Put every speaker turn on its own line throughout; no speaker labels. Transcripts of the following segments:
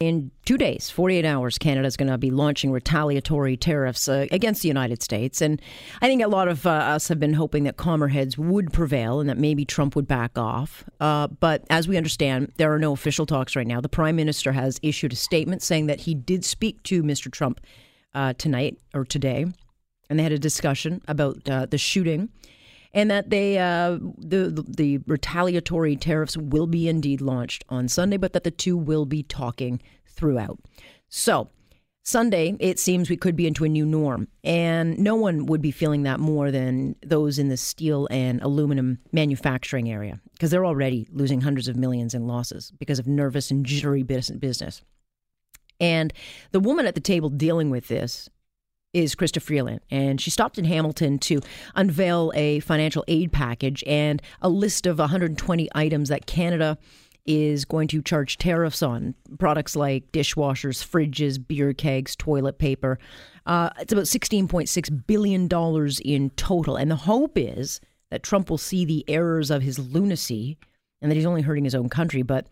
In two days, 48 hours, Canada is going to be launching retaliatory tariffs uh, against the United States. And I think a lot of uh, us have been hoping that calmer heads would prevail and that maybe Trump would back off. Uh, but as we understand, there are no official talks right now. The prime minister has issued a statement saying that he did speak to Mr. Trump uh, tonight or today, and they had a discussion about uh, the shooting and that they uh, the the retaliatory tariffs will be indeed launched on Sunday, but that the two will be talking throughout. So. Sunday, it seems we could be into a new norm, and no one would be feeling that more than those in the steel and aluminum manufacturing area, because they're already losing hundreds of millions in losses because of nervous and jittery business. And the woman at the table dealing with this is Chrystia Freeland, and she stopped in Hamilton to unveil a financial aid package and a list of 120 items that Canada is going to charge tariffs on products like dishwashers, fridges, beer kegs, toilet paper. Uh, it's about $16.6 billion in total. And the hope is that Trump will see the errors of his lunacy and that he's only hurting his own country. But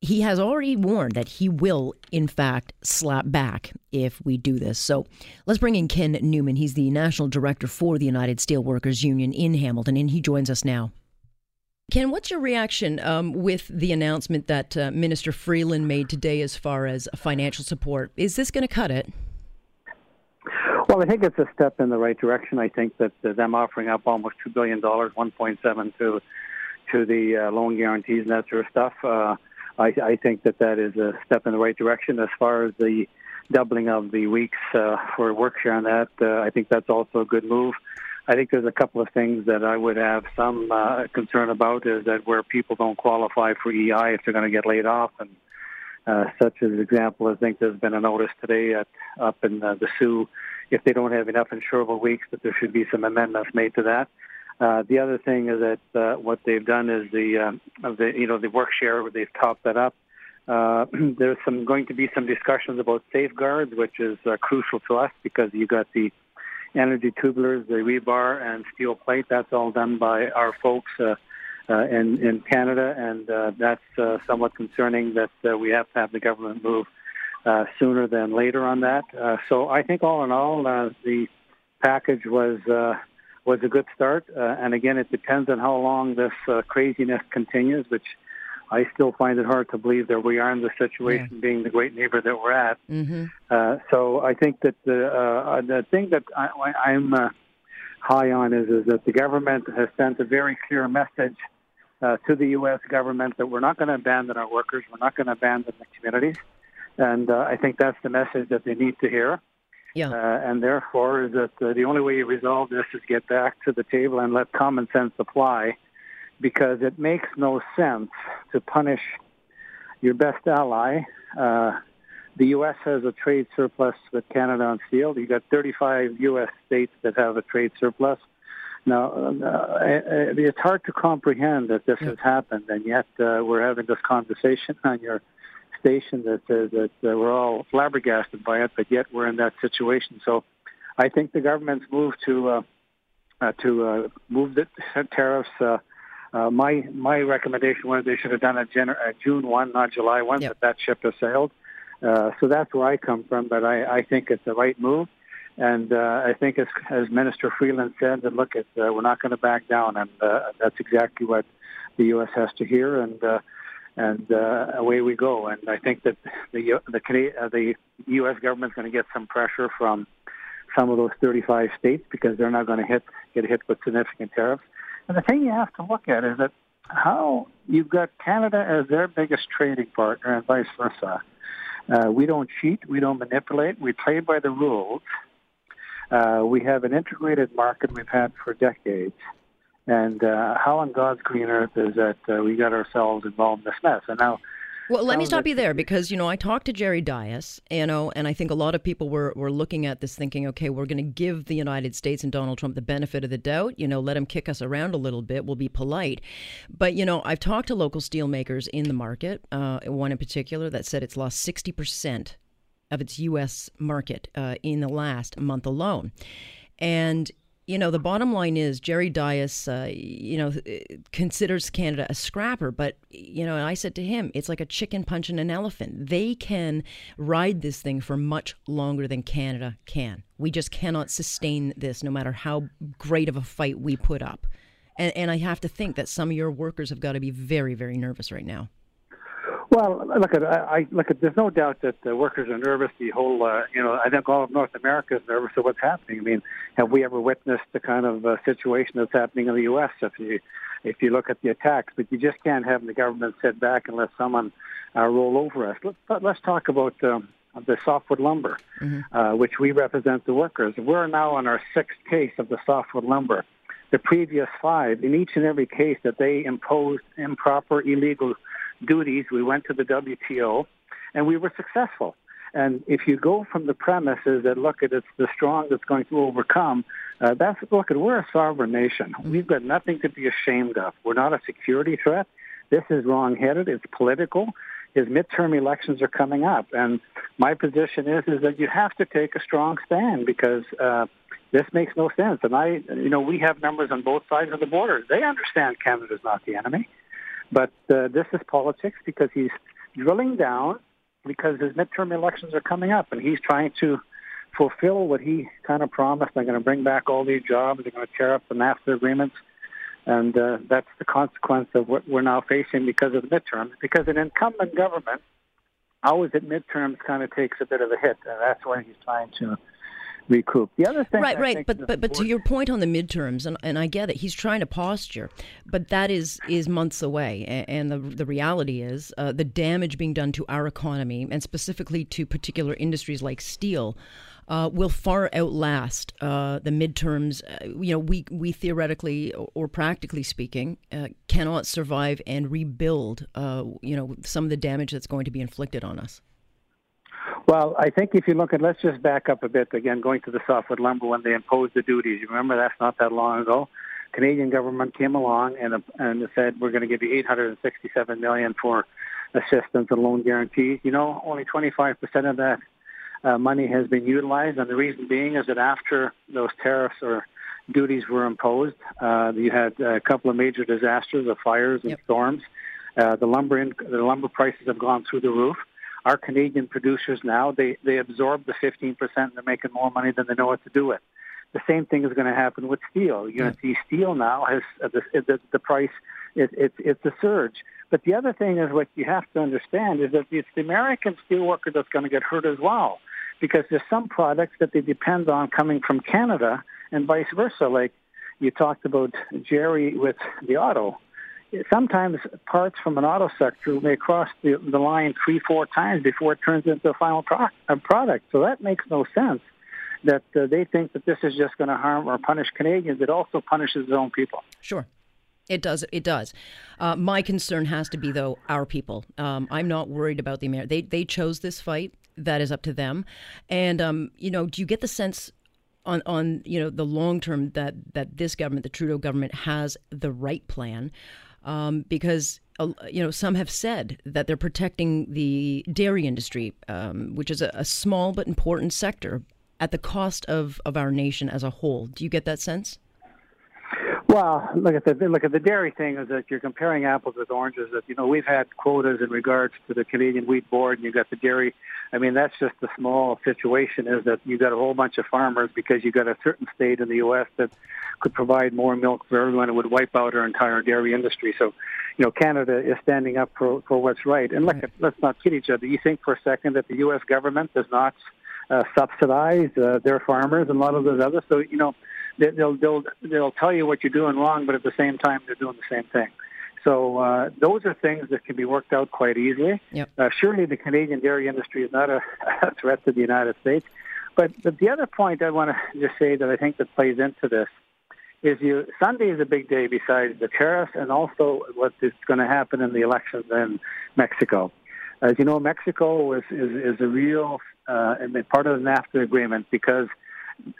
he has already warned that he will, in fact, slap back if we do this. So let's bring in Ken Neumann. He's the national director for the United Steelworkers Union in Hamilton, and he joins us now. Ken, what's your reaction um, with the announcement that uh, Minister Freeland made today as far as financial support? Is this going to cut it?
Well, I think it's a step in the right direction. I think that uh, them offering up almost two billion dollars, one point seven to to the uh, loan guarantees and that sort of stuff. I, I think that that is a step in the right direction. As far as the doubling of the weeks uh, for work share on that, uh, I think that's also a good move. I think there's a couple of things that I would have some uh, concern about is that where people don't qualify for EI if they're going to get laid off, and uh, such as example, I think there's been a notice today at up in uh, the Soo, if they don't have enough insurable weeks, that there should be some amendments made to that. Uh, the other thing is that uh, what they've done is the um, the you know the work share they've topped that up. Uh, there's some going to be some discussions about safeguards, which is uh, crucial to us because you got the energy tubulars, the rebar, and steel plate. That's all done by our folks uh, uh, in in Canada, and uh, that's uh, somewhat concerning that uh, we have to have the government move uh, sooner than later on that. Uh, so I think all in all, uh, the package was. Uh, was a good start. Uh, and again, it depends on how long this uh, craziness continues, which I still find it hard to believe that we are in the situation yeah. being the great neighbor that we're at. Mm-hmm. Uh, so I think that the uh, the thing that I, I'm uh, high on is is that the government has sent a very clear message uh, to the U.S. government that we're not going to abandon our workers, we're not going to abandon the communities, and uh, I think that's the message that they need to hear. Yeah. Uh, and therefore, that uh, the only way you resolve this is get back to the table and let common sense apply, because it makes no sense to punish your best ally. Uh, the U.S. has a trade surplus with Canada on steel. You've got 35 U.S. states that have a trade surplus. Now, uh, it's hard to comprehend that this yeah. has happened, and yet uh, we're having this conversation on your station that uh, that uh, we're all flabbergasted by it, but yet we're in that situation. So, I think the government's move to uh, uh, to uh, move the tariffs. Uh, uh, my my recommendation was they should have done it Jan- uh, June one, not July one. Yep. But that ship has sailed. Uh, so that's where I come from. But I, I think it's the right move. And uh, I think, as, as Minister Freeland said, that look, at, uh, we're not going to back down, and uh, that's exactly what the U.S. has to hear. And uh, and uh, away we go. And I think that the the uh, the U.S. government's going to get some pressure from some of those 35 states because they're not going to hit get hit with significant tariffs. And the thing you have to look at is that how you've got Canada as their biggest trading partner and vice versa. Uh, we don't cheat, we don't manipulate, we play by the rules. Uh, we have an integrated market we've had for decades. And uh, how on God's green earth is that uh, we got ourselves involved in this mess? And now,
well, let me stop you there because you know I talked to Jerry Dias, you know, and I think a lot of people were were looking at this thinking, okay, we're going to give the United States and Donald Trump the benefit of the doubt, you know, let him kick us around a little bit, we'll be polite. But you know, I've talked to local steelmakers in the market, uh, one in particular that said it's lost sixty percent of its U.S. market uh, in the last month alone, and you know, the bottom line is Jerry Dias, uh, you know, considers Canada a scrapper. But, you know, I said to him, it's like a chicken punching an elephant. They can ride this thing for much longer than Canada can. We just cannot sustain this no matter how great of a fight we put up. And, and I have to think that some of your workers have got to be very, very nervous right now.
Well, look at I look at. There's no doubt that the workers are nervous. The whole, uh, you know, I think all of North America is nervous of what's happening. I mean, have we ever witnessed the kind of uh, situation that's happening in the U.S. If you if you look at the attacks, but you just can't have the government sit back and let someone uh, roll over us. Let's let's talk about um, the softwood lumber, mm-hmm. uh, which we represent the workers. We're now on our sixth case of the softwood lumber. The previous five, in each and every case that they imposed improper, illegal duties. We went to the WTO, and we were successful. And if you go from the premises that look at it's the strong that's going to overcome, uh, that's look at we're a sovereign nation. We've got nothing to be ashamed of. We're not a security threat. This is wrong-headed. It's political. His midterm elections are coming up, and my position is is that you have to take a strong stand because uh, this makes no sense. And I, you know, we have numbers on both sides of the border. They understand Canada's not the enemy. But uh, this is politics because he's drilling down because his midterm elections are coming up, and he's trying to fulfill what he kind of promised. They're going to bring back all these jobs. They're going to tear up the NAFTA agreements. And uh, that's the consequence of what we're now facing because of the midterms. Because an incumbent government, always at midterms, kind of takes a bit of a hit. And that's why he's trying to recoup. The other thing,
right, I right, but but but to your point on the midterms, and, and I get it. He's trying to posture, but that is is months away, and, and the the reality is uh, the damage being done to our economy, and specifically to particular industries like steel. Uh, will far outlast uh, the midterms. Uh, you know, we we theoretically or practically speaking uh, cannot survive and rebuild. Uh, you know, some of the damage that's going to be inflicted on us.
Well, I think if you look at, let's just back up a bit again, going to the softwood lumber when they imposed the duties. You remember that's not that long ago. Canadian government came along and and said we're going to give you 867 million for assistance and loan guarantees. You know, only 25 percent of that uh, money has been utilized, and the reason being is that after those tariffs or duties were imposed, uh, you had a couple of major disasters of fires and yep. storms. Uh, the lumber in, the lumber prices have gone through the roof our Canadian producers now, they, they absorb the 15% and they're making more money than they know what to do with. The same thing is going to happen with steel. You're going to see steel now has uh, the, the, the price, it, it, it's a surge. But the other thing is what you have to understand is that it's the American steel worker that's going to get hurt as well because there's some products that they depend on coming from Canada and vice versa. Like you talked about Jerry with the auto sometimes parts from an auto sector may cross the, the line three, four times before it turns into a final pro- a product. So that makes no sense that uh, they think that this is just going to harm or punish Canadians. It also punishes its own people.
Sure. It does. It does. Uh, my concern has to be, though, our people. Um, I'm not worried about the Americans. They they chose this fight. That is up to them. And um, you know, do you get the sense on on you know the long term that that this government, the Trudeau government, has the right plan? Um, because uh, you know some have said that they're protecting the dairy industry, um, which is a, a, small but important sector, at the cost of, of our nation as a whole. Do you get that sense?
Well, look at the look at the dairy thing is that you're comparing apples with oranges. That you know we've had quotas in regards to the Canadian Wheat Board, and you got the dairy. I mean that's just the small situation. Is that you got a whole bunch of farmers because you got a certain state in the U.S. that could provide more milk for everyone. It would wipe out our entire dairy industry. So, you know, Canada is standing up for for what's right. And look, right. let's not kid each other. You think for a second that the U.S. government does not uh, subsidize uh, their farmers and a lot of those others? So, you know they'll they'll they'll tell you what you're doing wrong, but at the same time they're doing the same thing. So uh, those are things that can be worked out quite easily. Yep. Uh, surely the Canadian dairy industry is not a, a threat to the United States. But, but the other point I want to just say that I think that plays into this is you Sunday is a big day besides the tariffs and also what is going to happen in the elections in Mexico. As you know, Mexico is is, is a real uh, part of the NAFTA agreement because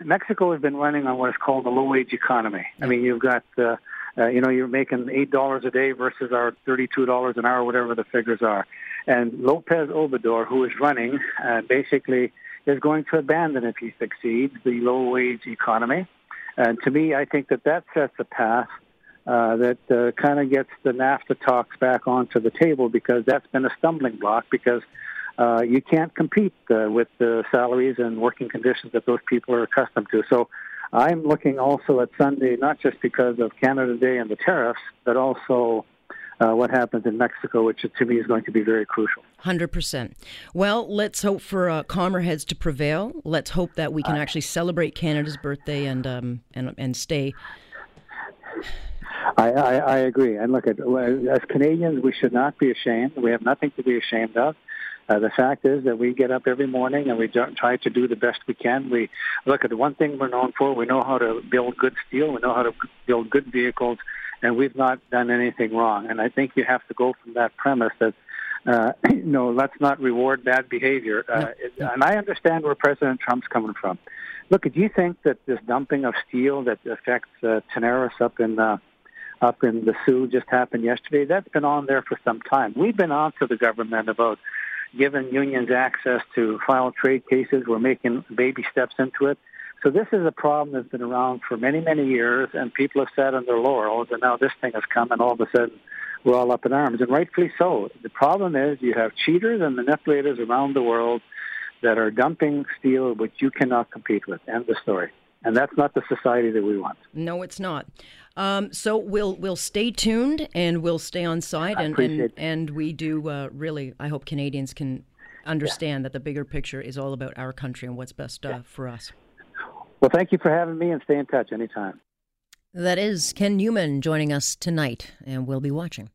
Mexico has been running on what is called a low-wage economy. I mean, you've got, uh, uh, you know, you're making eight dollars a day versus our thirty-two dollars an hour, whatever the figures are. And Lopez Obrador, who is running, uh, basically is going to abandon, if he succeeds, the low-wage economy. And to me, I think that that sets a path uh, that uh, kind of gets the NAFTA talks back onto the table because that's been a stumbling block because uh, you can't compete uh, with the salaries and working conditions that those people are accustomed to. So I'm looking also at Sunday, not just because of Canada Day and the tariffs, but also uh, what happens in Mexico, which to me is going to be very crucial.
100%. Well, let's hope for uh, calmer heads to prevail. Let's hope that we can actually celebrate Canada's birthday and, um, and, and stay.
I, I, I agree. And look, at, as Canadians, we should not be ashamed. We have nothing to be ashamed of. Uh, the fact is that we get up every morning and we try to do the best we can. We look at the one thing we're known for. We know how to build good steel. We know how to build good vehicles, and we've not done anything wrong. And I think you have to go from that premise that uh, no, let's not reward bad behavior. Uh, and I understand where President Trump's coming from. Look, do you think that this dumping of steel that affects uh, Tenaris up in uh, up in the Soo just happened yesterday? That's been on there for some time. We've been on to the government about given unions access to file trade cases. We're making baby steps into it. So this is a problem that's been around for many, many years, and people have sat on their laurels, and now this thing has come, and all of a sudden we're all up in arms, and rightfully so. The problem is you have cheaters and manipulators around the world that are dumping steel which you cannot compete with. End the story. And that's not the society that we want.
No, it's not. Um, so we'll we'll stay tuned and we'll stay on site and and, and, we do uh, really. I hope Canadians can understand yeah. that the bigger picture is all about our country and what's best uh, yeah. for us.
Well, thank you for having me, and stay in touch anytime.
That is Ken Neumann joining us tonight, and we'll be watching.